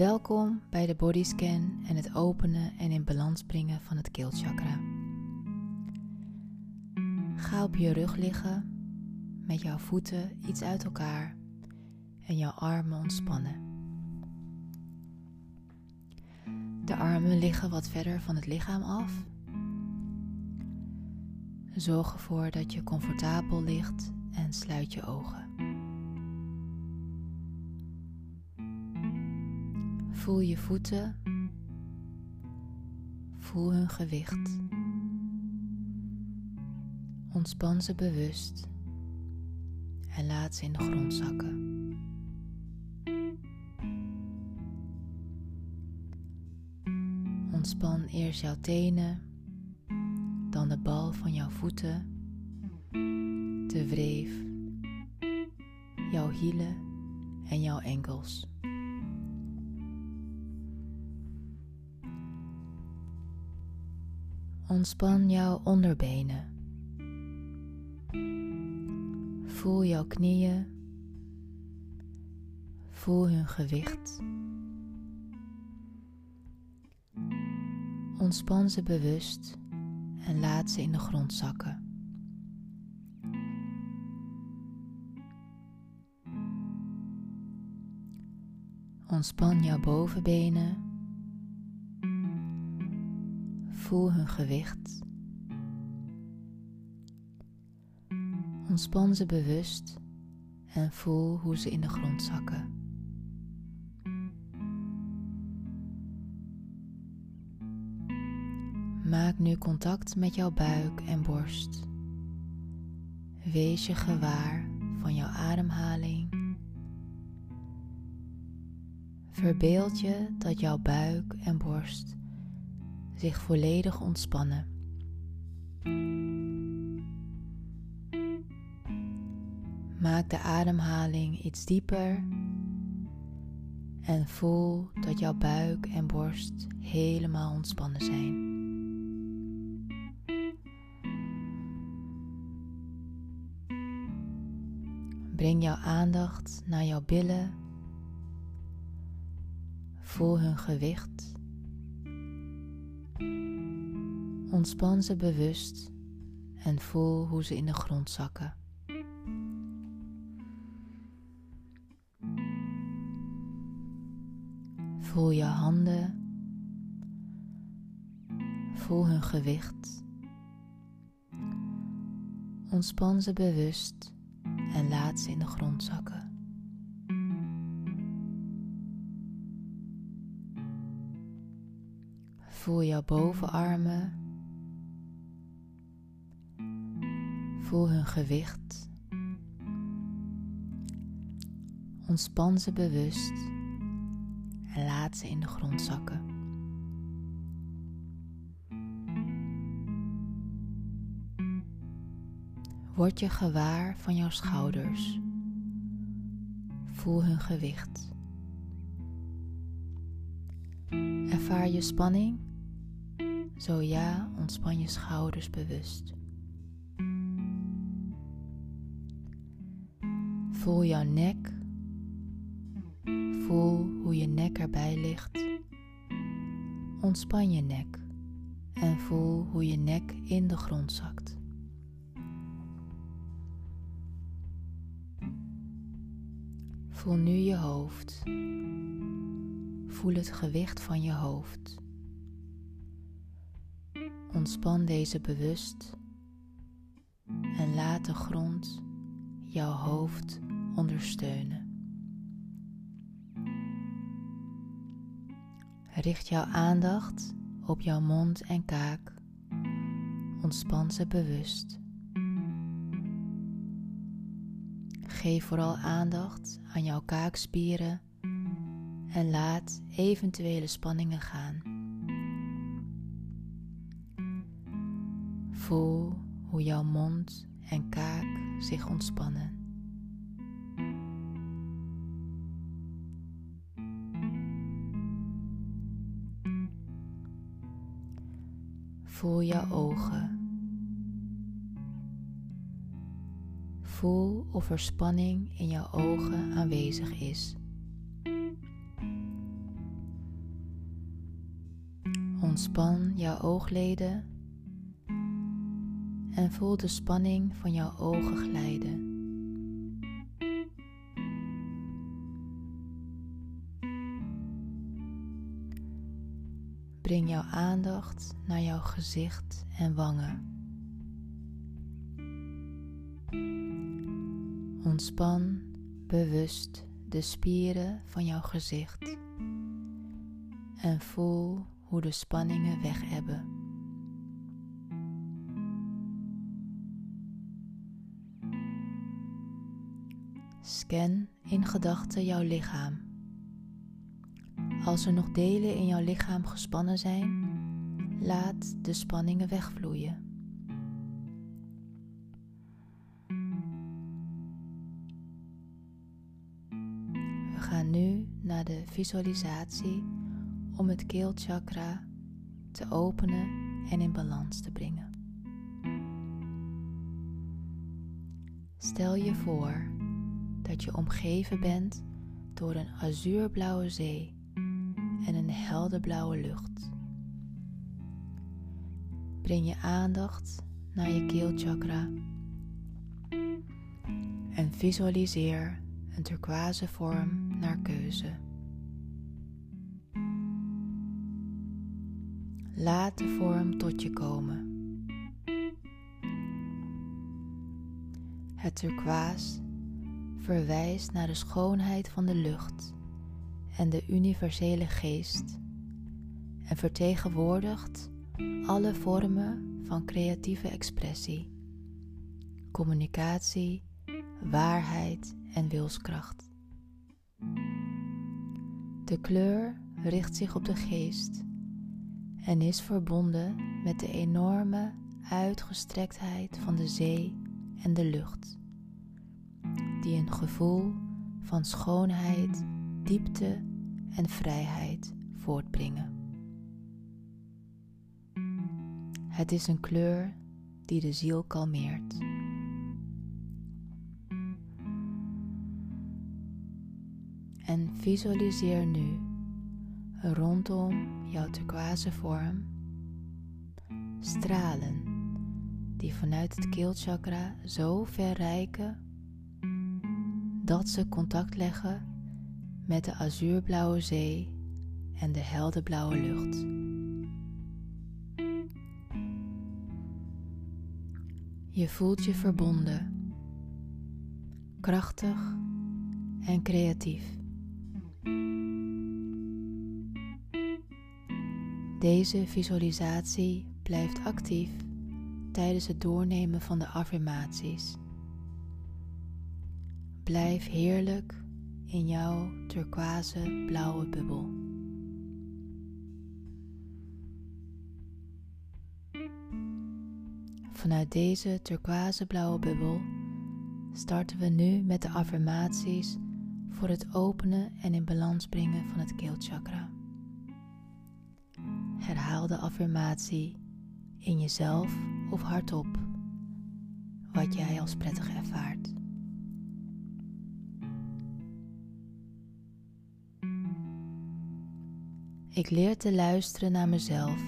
Welkom bij de bodyscan en het openen en in balans brengen van het keelchakra. Ga op je rug liggen met jouw voeten iets uit elkaar en jouw armen ontspannen. De armen liggen wat verder van het lichaam af. Zorg ervoor dat je comfortabel ligt en sluit je ogen. Voel je voeten. Voel hun gewicht. Ontspan ze bewust en laat ze in de grond zakken. Ontspan eerst jouw tenen, dan de bal van jouw voeten, de wreef, jouw hielen en jouw enkels. Ontspan jouw onderbenen. Voel jouw knieën. Voel hun gewicht. Ontspan ze bewust en laat ze in de grond zakken. Ontspan jouw bovenbenen Voel hun gewicht. Ontspan ze bewust en voel hoe ze in de grond zakken. Maak nu contact met jouw buik en borst. Wees je gewaar van jouw ademhaling. Verbeeld je dat jouw buik en borst zich volledig ontspannen. Maak de ademhaling iets dieper en voel dat jouw buik en borst helemaal ontspannen zijn. Breng jouw aandacht naar jouw billen. Voel hun gewicht Ontspan ze bewust en voel hoe ze in de grond zakken. Voel je handen. Voel hun gewicht. Ontspan ze bewust en laat ze in de grond zakken. Voel jouw bovenarmen Voel hun gewicht. Ontspan ze bewust en laat ze in de grond zakken. Word je gewaar van jouw schouders. Voel hun gewicht. Ervaar je spanning? Zo ja, ontspan je schouders bewust. Voel jouw nek. Voel hoe je nek erbij ligt. Ontspan je nek en voel hoe je nek in de grond zakt. Voel nu je hoofd. Voel het gewicht van je hoofd. Ontspan deze bewust en laat de grond jouw hoofd ondersteunen. Richt jouw aandacht op jouw mond en kaak. Ontspan ze bewust. Geef vooral aandacht aan jouw kaakspieren en laat eventuele spanningen gaan. Voel hoe jouw mond en kaak zich ontspannen. Voel je ogen. Voel of er spanning in jouw ogen aanwezig is. Ontspan jouw oogleden en voel de spanning van jouw ogen glijden. Breng jouw aandacht naar jouw gezicht en wangen. Ontspan bewust de spieren van jouw gezicht en voel hoe de spanningen weg Scan in gedachten jouw lichaam. Als er nog delen in jouw lichaam gespannen zijn, laat de spanningen wegvloeien. We gaan nu naar de visualisatie om het keelchakra te openen en in balans te brengen. Stel je voor dat je omgeven bent door een azuurblauwe zee en een helderblauwe lucht. Breng je aandacht naar je keelchakra en visualiseer een turquoise vorm naar keuze. Laat de vorm tot je komen. Het turquoise verwijst naar de schoonheid van de lucht en de universele geest en vertegenwoordigt alle vormen van creatieve expressie, communicatie, waarheid en wilskracht. De kleur richt zich op de geest en is verbonden met de enorme uitgestrektheid van de zee en de lucht, die een gevoel van schoonheid, diepte en vrijheid voortbrengen. Het is een kleur die de ziel kalmeert. En visualiseer nu rondom jouw turquoise vorm stralen die vanuit het keelchakra zo ver reiken dat ze contact leggen met de azuurblauwe zee en de helderblauwe lucht. Je voelt je verbonden, krachtig en creatief. Deze visualisatie blijft actief tijdens het doornemen van de affirmaties. Blijf heerlijk in jouw turquoise blauwe bubbel. Vanuit deze turquoise blauwe bubbel starten we nu met de affirmaties voor het openen en in balans brengen van het keelchakra. Herhaal de affirmatie in jezelf of hardop, wat jij als prettig ervaart. Ik leer te luisteren naar mezelf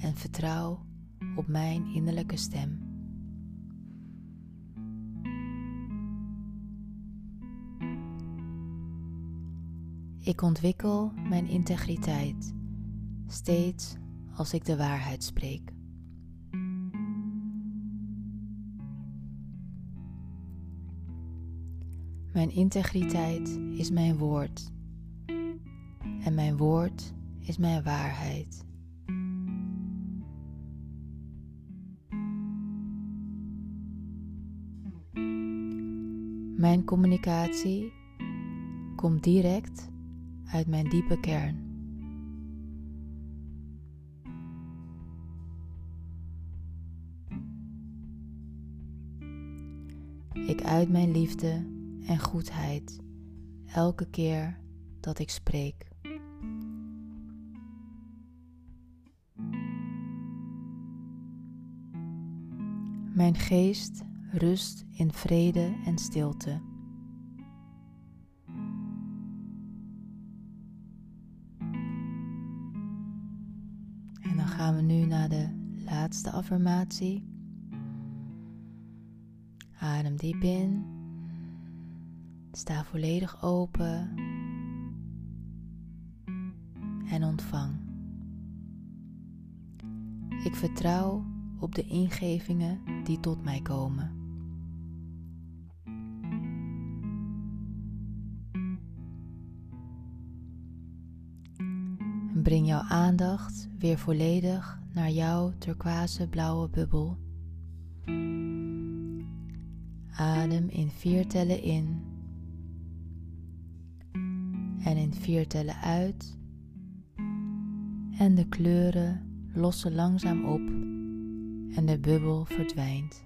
en vertrouw op mijn innerlijke stem. Ik ontwikkel mijn integriteit steeds als ik de waarheid spreek. Mijn integriteit is mijn woord en mijn woord is mijn waarheid. Mijn communicatie komt direct uit mijn diepe kern. Ik uit mijn liefde en goedheid elke keer dat ik spreek. Geest rust in vrede en stilte. En gaan we nu naar de laatste affirmatie. Adem diep in. Sta volledig open. En ontvang. Ik vertrouw op de ingevingen die tot mij komen. Breng jouw aandacht weer volledig naar jouw turquoise blauwe bubbel. Adem in vier tellen in en in vier tellen uit. En de kleuren lossen langzaam op en de bubbel verdwijnt.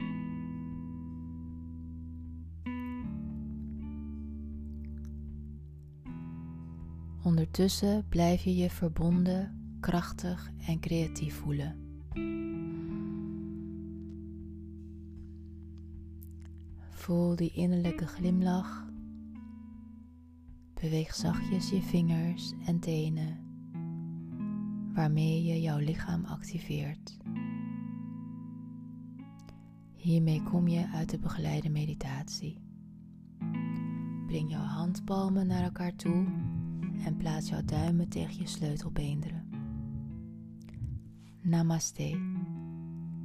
Ondertussen blijf je je verbonden, krachtig en creatief voelen. Voel die innerlijke glimlach. Beweeg zachtjes je vingers en tenen, waarmee je jouw lichaam activeert. Hiermee kom je uit de begeleide meditatie. Breng jouw handpalmen naar elkaar toe en plaats jouw duimen tegen je sleutelbeenderen. Namaste.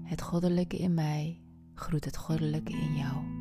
Het goddelijke in mij groet het goddelijke in jou.